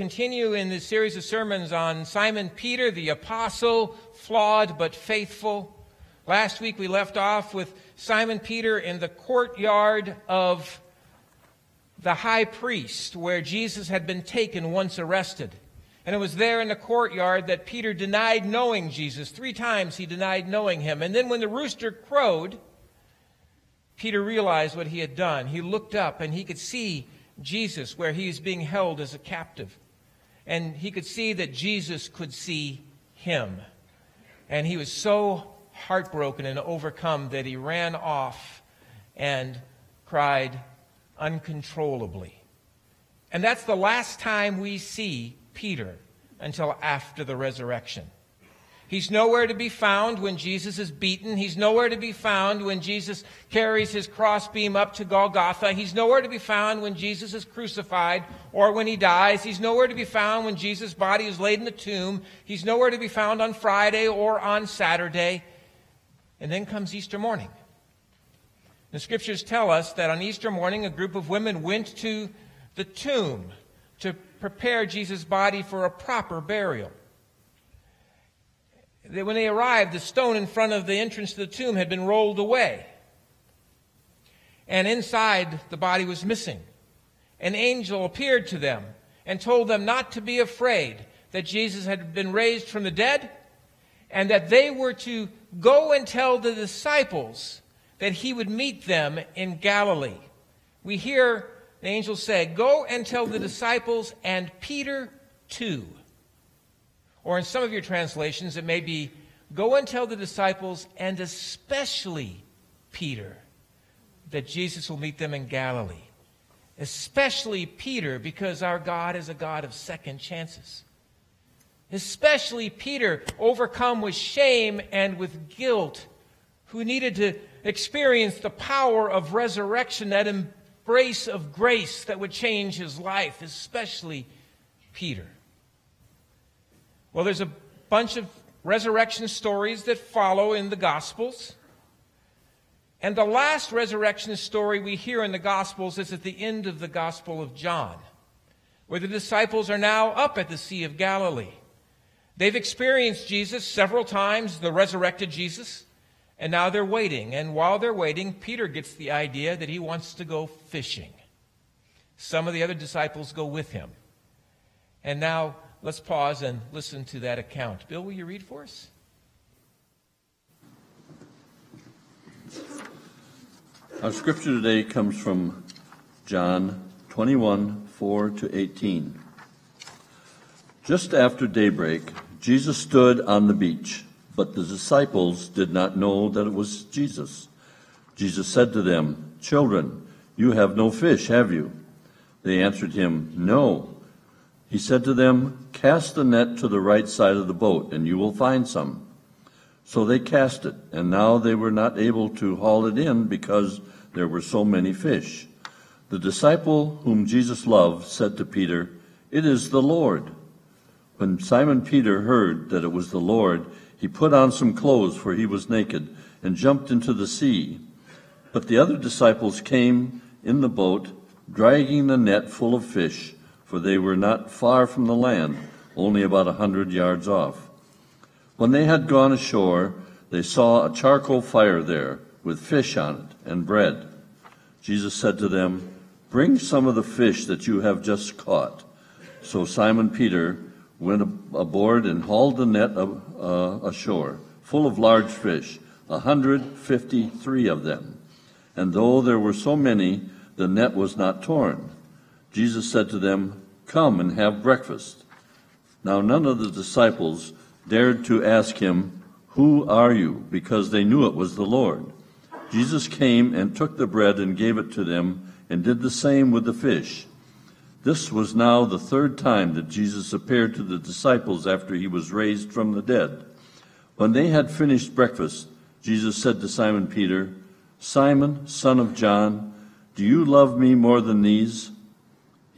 continue in this series of sermons on Simon Peter, the apostle, flawed but faithful. Last week we left off with Simon Peter in the courtyard of the high priest where Jesus had been taken once arrested. And it was there in the courtyard that Peter denied knowing Jesus. Three times he denied knowing him. And then when the rooster crowed, Peter realized what he had done. He looked up and he could see Jesus where he is being held as a captive. And he could see that Jesus could see him. And he was so heartbroken and overcome that he ran off and cried uncontrollably. And that's the last time we see Peter until after the resurrection. He's nowhere to be found when Jesus is beaten. He's nowhere to be found when Jesus carries his crossbeam up to Golgotha. He's nowhere to be found when Jesus is crucified or when he dies. He's nowhere to be found when Jesus' body is laid in the tomb. He's nowhere to be found on Friday or on Saturday. And then comes Easter morning. The scriptures tell us that on Easter morning, a group of women went to the tomb to prepare Jesus' body for a proper burial. When they arrived, the stone in front of the entrance to the tomb had been rolled away. And inside, the body was missing. An angel appeared to them and told them not to be afraid that Jesus had been raised from the dead and that they were to go and tell the disciples that he would meet them in Galilee. We hear the angel say, Go and tell the disciples and Peter too. Or in some of your translations, it may be, Go and tell the disciples and especially Peter that Jesus will meet them in Galilee. Especially Peter, because our God is a God of second chances. Especially Peter, overcome with shame and with guilt, who needed to experience the power of resurrection, that embrace of grace that would change his life, especially Peter. Well, there's a bunch of resurrection stories that follow in the Gospels. And the last resurrection story we hear in the Gospels is at the end of the Gospel of John, where the disciples are now up at the Sea of Galilee. They've experienced Jesus several times, the resurrected Jesus, and now they're waiting. And while they're waiting, Peter gets the idea that he wants to go fishing. Some of the other disciples go with him. And now let's pause and listen to that account. Bill, will you read for us? Our scripture today comes from John 21 4 to 18. Just after daybreak, Jesus stood on the beach, but the disciples did not know that it was Jesus. Jesus said to them, Children, you have no fish, have you? They answered him, No. He said to them, Cast the net to the right side of the boat, and you will find some. So they cast it, and now they were not able to haul it in because there were so many fish. The disciple whom Jesus loved said to Peter, It is the Lord. When Simon Peter heard that it was the Lord, he put on some clothes, for he was naked, and jumped into the sea. But the other disciples came in the boat, dragging the net full of fish, for they were not far from the land, only about a hundred yards off. When they had gone ashore, they saw a charcoal fire there, with fish on it, and bread. Jesus said to them, Bring some of the fish that you have just caught. So Simon Peter went aboard and hauled the net uh, ashore, full of large fish, a hundred fifty-three of them. And though there were so many, the net was not torn. Jesus said to them, Come and have breakfast. Now none of the disciples dared to ask him, Who are you? because they knew it was the Lord. Jesus came and took the bread and gave it to them, and did the same with the fish. This was now the third time that Jesus appeared to the disciples after he was raised from the dead. When they had finished breakfast, Jesus said to Simon Peter, Simon, son of John, do you love me more than these?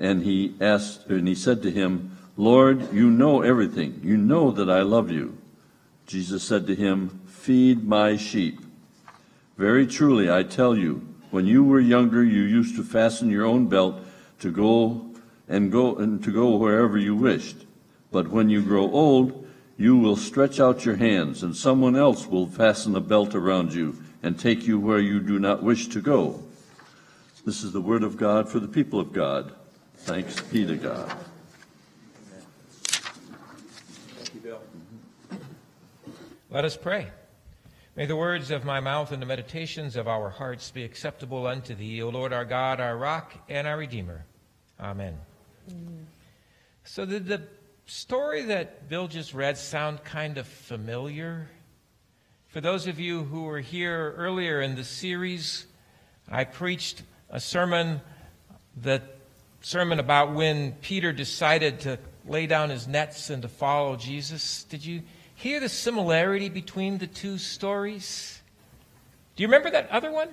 And he asked, and he said to him, Lord, you know everything. You know that I love you. Jesus said to him, Feed my sheep. Very truly, I tell you, when you were younger, you used to fasten your own belt to go and go and to go wherever you wished. But when you grow old, you will stretch out your hands, and someone else will fasten a belt around you and take you where you do not wish to go. This is the word of God for the people of God. Thanks be to God. Let us pray. May the words of my mouth and the meditations of our hearts be acceptable unto thee, O Lord our God, our rock and our Redeemer. Amen. So, did the story that Bill just read sound kind of familiar? For those of you who were here earlier in the series, I preached a sermon that sermon about when Peter decided to lay down his nets and to follow Jesus. Did you hear the similarity between the two stories? Do you remember that other one?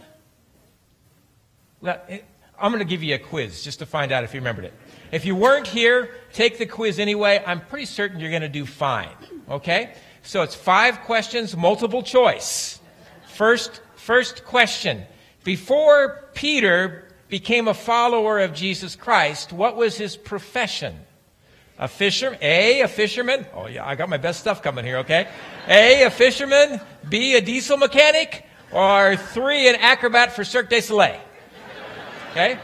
Well, I'm going to give you a quiz just to find out if you remembered it. If you weren't here, take the quiz anyway. I'm pretty certain you're going to do fine. Okay? So it's five questions, multiple choice. First, first question. Before Peter became a follower of Jesus Christ, what was his profession? A fisherman? A, a fisherman? Oh yeah, I got my best stuff coming here, okay? A, a fisherman. B, a diesel mechanic. Or three, an acrobat for Cirque du Soleil. Okay?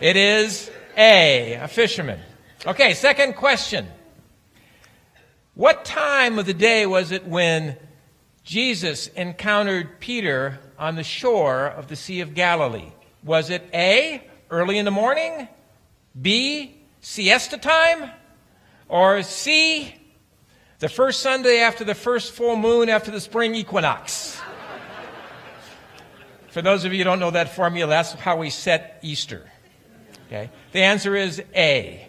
It is A, a fisherman. Okay, second question. What time of the day was it when Jesus encountered Peter on the shore of the Sea of Galilee? Was it A, early in the morning? B, siesta time? Or C, the first Sunday after the first full moon after the spring equinox? For those of you who don't know that formula, that's how we set Easter. Okay? The answer is A,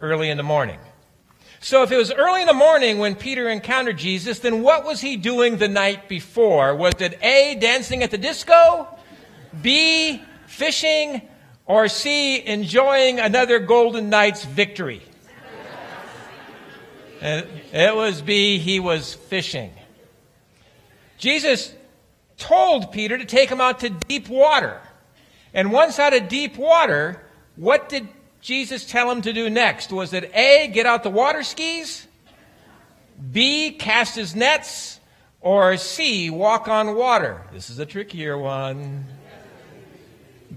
early in the morning. So if it was early in the morning when Peter encountered Jesus, then what was he doing the night before? Was it A, dancing at the disco? B, fishing? Or C, enjoying another Golden Knights victory? It was B, he was fishing. Jesus told Peter to take him out to deep water. And once out of deep water, what did Jesus tell him to do next? Was it A, get out the water skis? B, cast his nets? Or C, walk on water? This is a trickier one.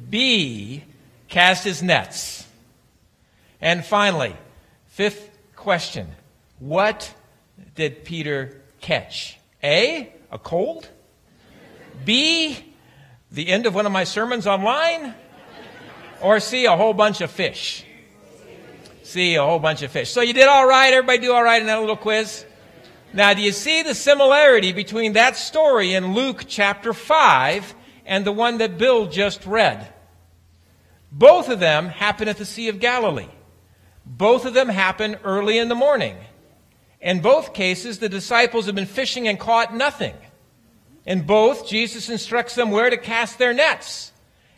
B, cast his nets. And finally, fifth question. What did Peter catch? A, a cold? B, the end of one of my sermons online? Or C, a whole bunch of fish? C, a whole bunch of fish. So you did all right? Everybody do all right in that little quiz? Now, do you see the similarity between that story in Luke chapter 5 and the one that Bill just read? Both of them happen at the Sea of Galilee. Both of them happen early in the morning. In both cases, the disciples have been fishing and caught nothing. In both, Jesus instructs them where to cast their nets.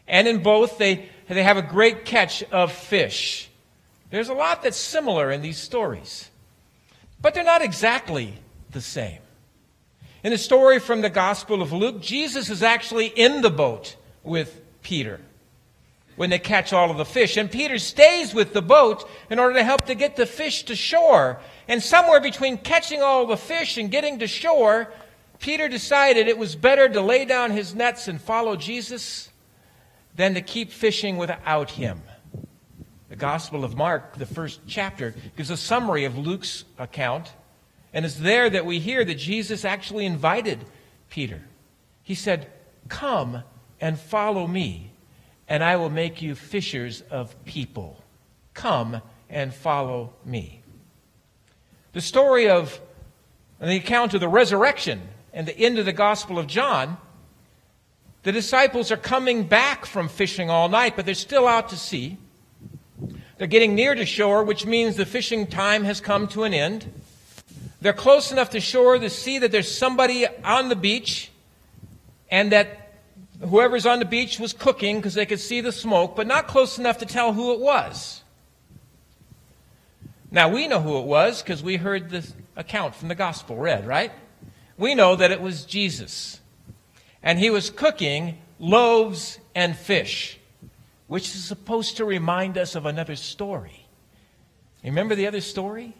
And in both, they, they have a great catch of fish. There's a lot that's similar in these stories, but they're not exactly the same. In the story from the Gospel of Luke, Jesus is actually in the boat with Peter when they catch all of the fish. And Peter stays with the boat in order to help to get the fish to shore. And somewhere between catching all the fish and getting to shore, Peter decided it was better to lay down his nets and follow Jesus than to keep fishing without him. The Gospel of Mark, the first chapter, gives a summary of Luke's account. And it's there that we hear that Jesus actually invited Peter. He said, Come and follow me, and I will make you fishers of people. Come and follow me. The story of the account of the resurrection and the end of the Gospel of John, the disciples are coming back from fishing all night, but they're still out to sea. They're getting near to shore, which means the fishing time has come to an end. They're close enough to shore to see that there's somebody on the beach and that whoever's on the beach was cooking because they could see the smoke, but not close enough to tell who it was. Now, we know who it was because we heard the account from the gospel read, right? We know that it was Jesus. And he was cooking loaves and fish, which is supposed to remind us of another story. Remember the other story?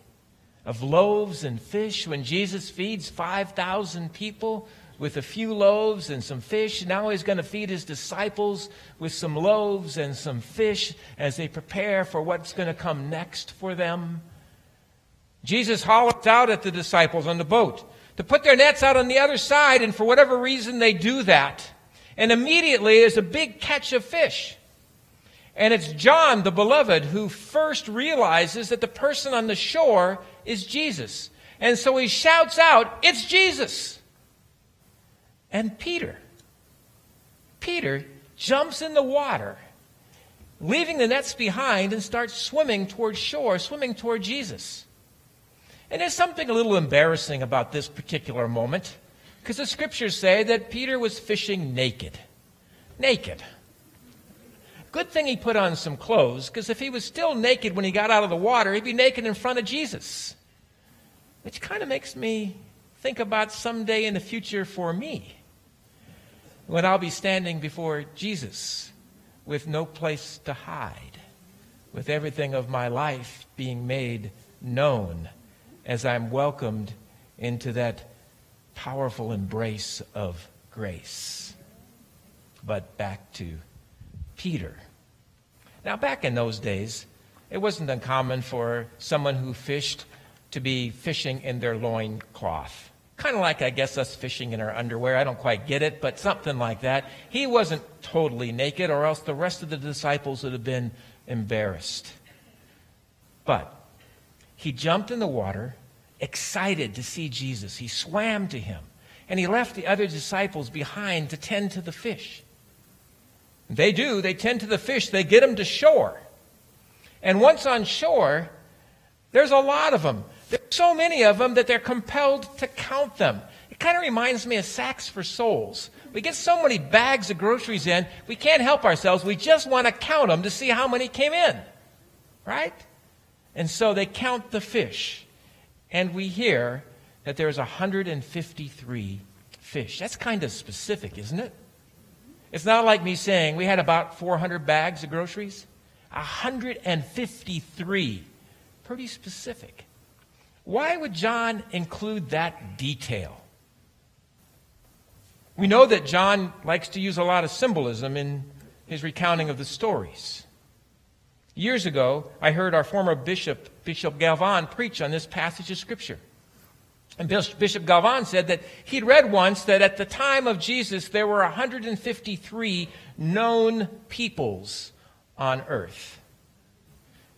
Of loaves and fish when Jesus feeds 5,000 people with a few loaves and some fish. Now he's going to feed his disciples with some loaves and some fish as they prepare for what's going to come next for them. Jesus hollers out at the disciples on the boat to put their nets out on the other side, and for whatever reason, they do that. And immediately there's a big catch of fish. And it's John, the beloved, who first realizes that the person on the shore is Jesus. And so he shouts out, It's Jesus! And Peter, Peter jumps in the water, leaving the nets behind, and starts swimming toward shore, swimming toward Jesus. And there's something a little embarrassing about this particular moment, because the scriptures say that Peter was fishing naked. Naked. Good thing he put on some clothes, because if he was still naked when he got out of the water, he'd be naked in front of Jesus. Which kind of makes me think about someday in the future for me when I'll be standing before Jesus with no place to hide, with everything of my life being made known as I'm welcomed into that powerful embrace of grace. But back to Peter. Now, back in those days, it wasn't uncommon for someone who fished to be fishing in their loin cloth. Kind of like, I guess, us fishing in our underwear. I don't quite get it, but something like that. He wasn't totally naked, or else the rest of the disciples would have been embarrassed. But he jumped in the water, excited to see Jesus. He swam to him, and he left the other disciples behind to tend to the fish. They do, they tend to the fish, they get them to shore. And once on shore, there's a lot of them. There's so many of them that they're compelled to count them. It kind of reminds me of Sacks for Souls. We get so many bags of groceries in, we can't help ourselves. We just want to count them to see how many came in. Right? And so they count the fish. And we hear that there's 153 fish. That's kind of specific, isn't it? It's not like me saying we had about 400 bags of groceries. 153. Pretty specific. Why would John include that detail? We know that John likes to use a lot of symbolism in his recounting of the stories. Years ago, I heard our former bishop, Bishop Galvan, preach on this passage of Scripture. And Bishop Galvan said that he'd read once that at the time of Jesus, there were 153 known peoples on earth.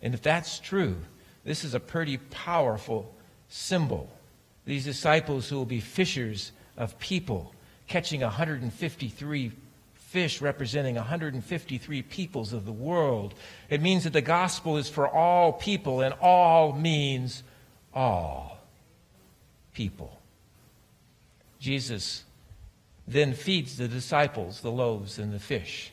And if that's true, this is a pretty powerful symbol. These disciples who will be fishers of people, catching 153 fish representing 153 peoples of the world. It means that the gospel is for all people, and all means all people. Jesus then feeds the disciples the loaves and the fish.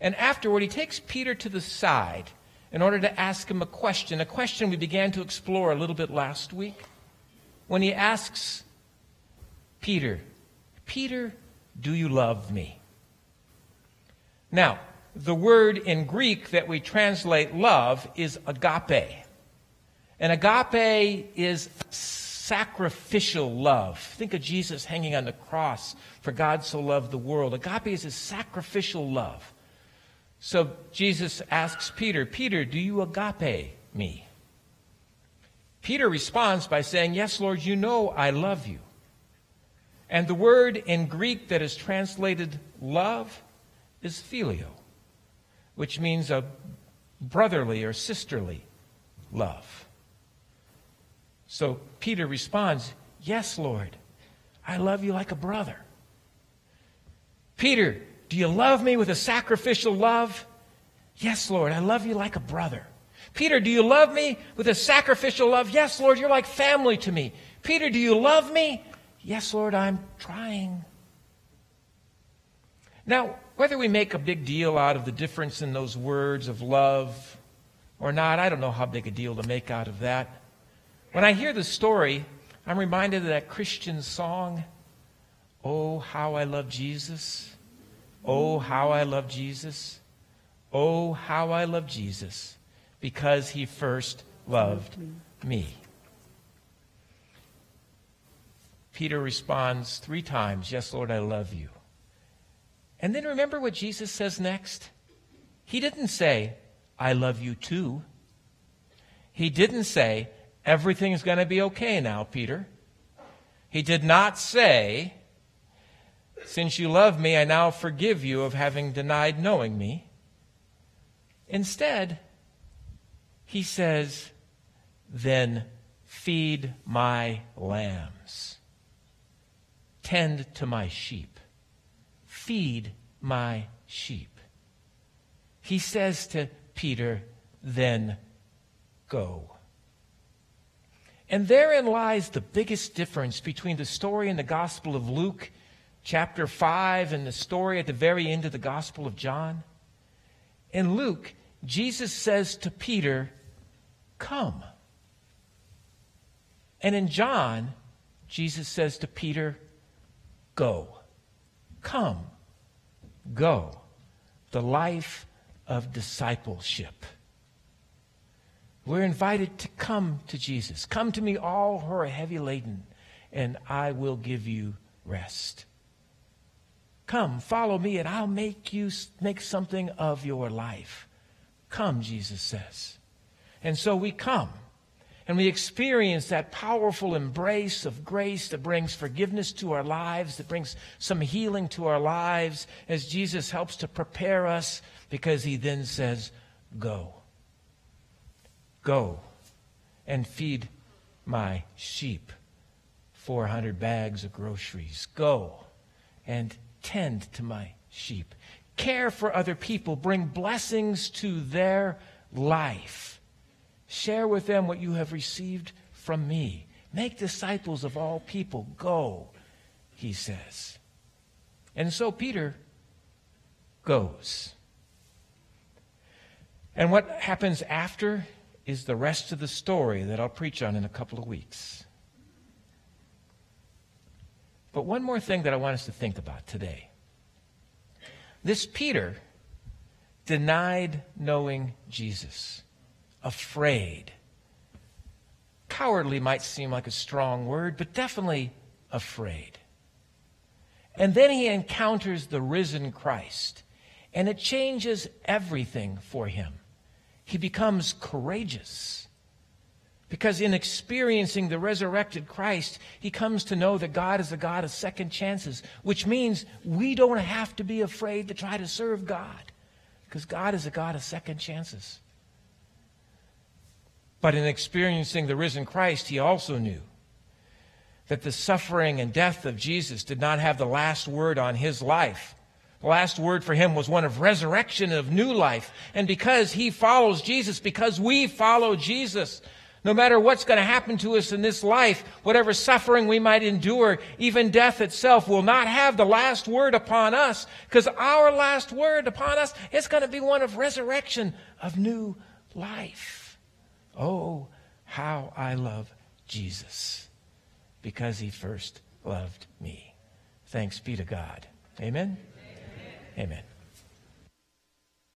And afterward, he takes Peter to the side in order to ask him a question, a question we began to explore a little bit last week. When he asks Peter, Peter, do you love me? Now, the word in Greek that we translate love is agape. And agape is sacrificial love. Think of Jesus hanging on the cross for God so loved the world. Agape is a sacrificial love. So Jesus asks Peter, Peter, do you agape me? Peter responds by saying, Yes, Lord, you know I love you. And the word in Greek that is translated love is phileo, which means a brotherly or sisterly love. So Peter responds, Yes, Lord, I love you like a brother. Peter, do you love me with a sacrificial love? Yes, Lord, I love you like a brother. Peter, do you love me with a sacrificial love? Yes, Lord, you're like family to me. Peter, do you love me? Yes, Lord, I'm trying. Now, whether we make a big deal out of the difference in those words of love or not, I don't know how big a deal to make out of that. When I hear the story, I'm reminded of that Christian song, Oh, how I love Jesus. Oh, how I love Jesus. Oh, how I love Jesus because he first loved me. Peter responds three times, Yes, Lord, I love you. And then remember what Jesus says next? He didn't say, I love you too. He didn't say, everything's going to be okay now, Peter. He did not say, since you love me, I now forgive you of having denied knowing me. Instead, he says, then feed my lambs, tend to my sheep, feed my sheep. He says to Peter, then go. And therein lies the biggest difference between the story in the Gospel of Luke, chapter 5, and the story at the very end of the Gospel of John. In Luke, Jesus says to Peter, Come. And in John, Jesus says to Peter, Go. Come. Go. The life of discipleship. We're invited to come to Jesus. Come to me, all who are heavy laden, and I will give you rest. Come, follow me, and I'll make you make something of your life. Come, Jesus says. And so we come and we experience that powerful embrace of grace that brings forgiveness to our lives, that brings some healing to our lives as Jesus helps to prepare us because he then says, Go. Go and feed my sheep. 400 bags of groceries. Go and tend to my sheep. Care for other people. Bring blessings to their life. Share with them what you have received from me. Make disciples of all people. Go, he says. And so Peter goes. And what happens after is the rest of the story that I'll preach on in a couple of weeks. But one more thing that I want us to think about today. This Peter denied knowing Jesus afraid. Cowardly might seem like a strong word, but definitely afraid. And then he encounters the risen Christ, and it changes everything for him. He becomes courageous. Because in experiencing the resurrected Christ, he comes to know that God is a God of second chances, which means we don't have to be afraid to try to serve God, because God is a God of second chances. But in experiencing the risen Christ, he also knew that the suffering and death of Jesus did not have the last word on his life. The last word for him was one of resurrection, of new life. And because he follows Jesus, because we follow Jesus, no matter what's going to happen to us in this life, whatever suffering we might endure, even death itself will not have the last word upon us, because our last word upon us is going to be one of resurrection, of new life. Oh, how I love Jesus because he first loved me. Thanks be to God. Amen? Amen. Amen.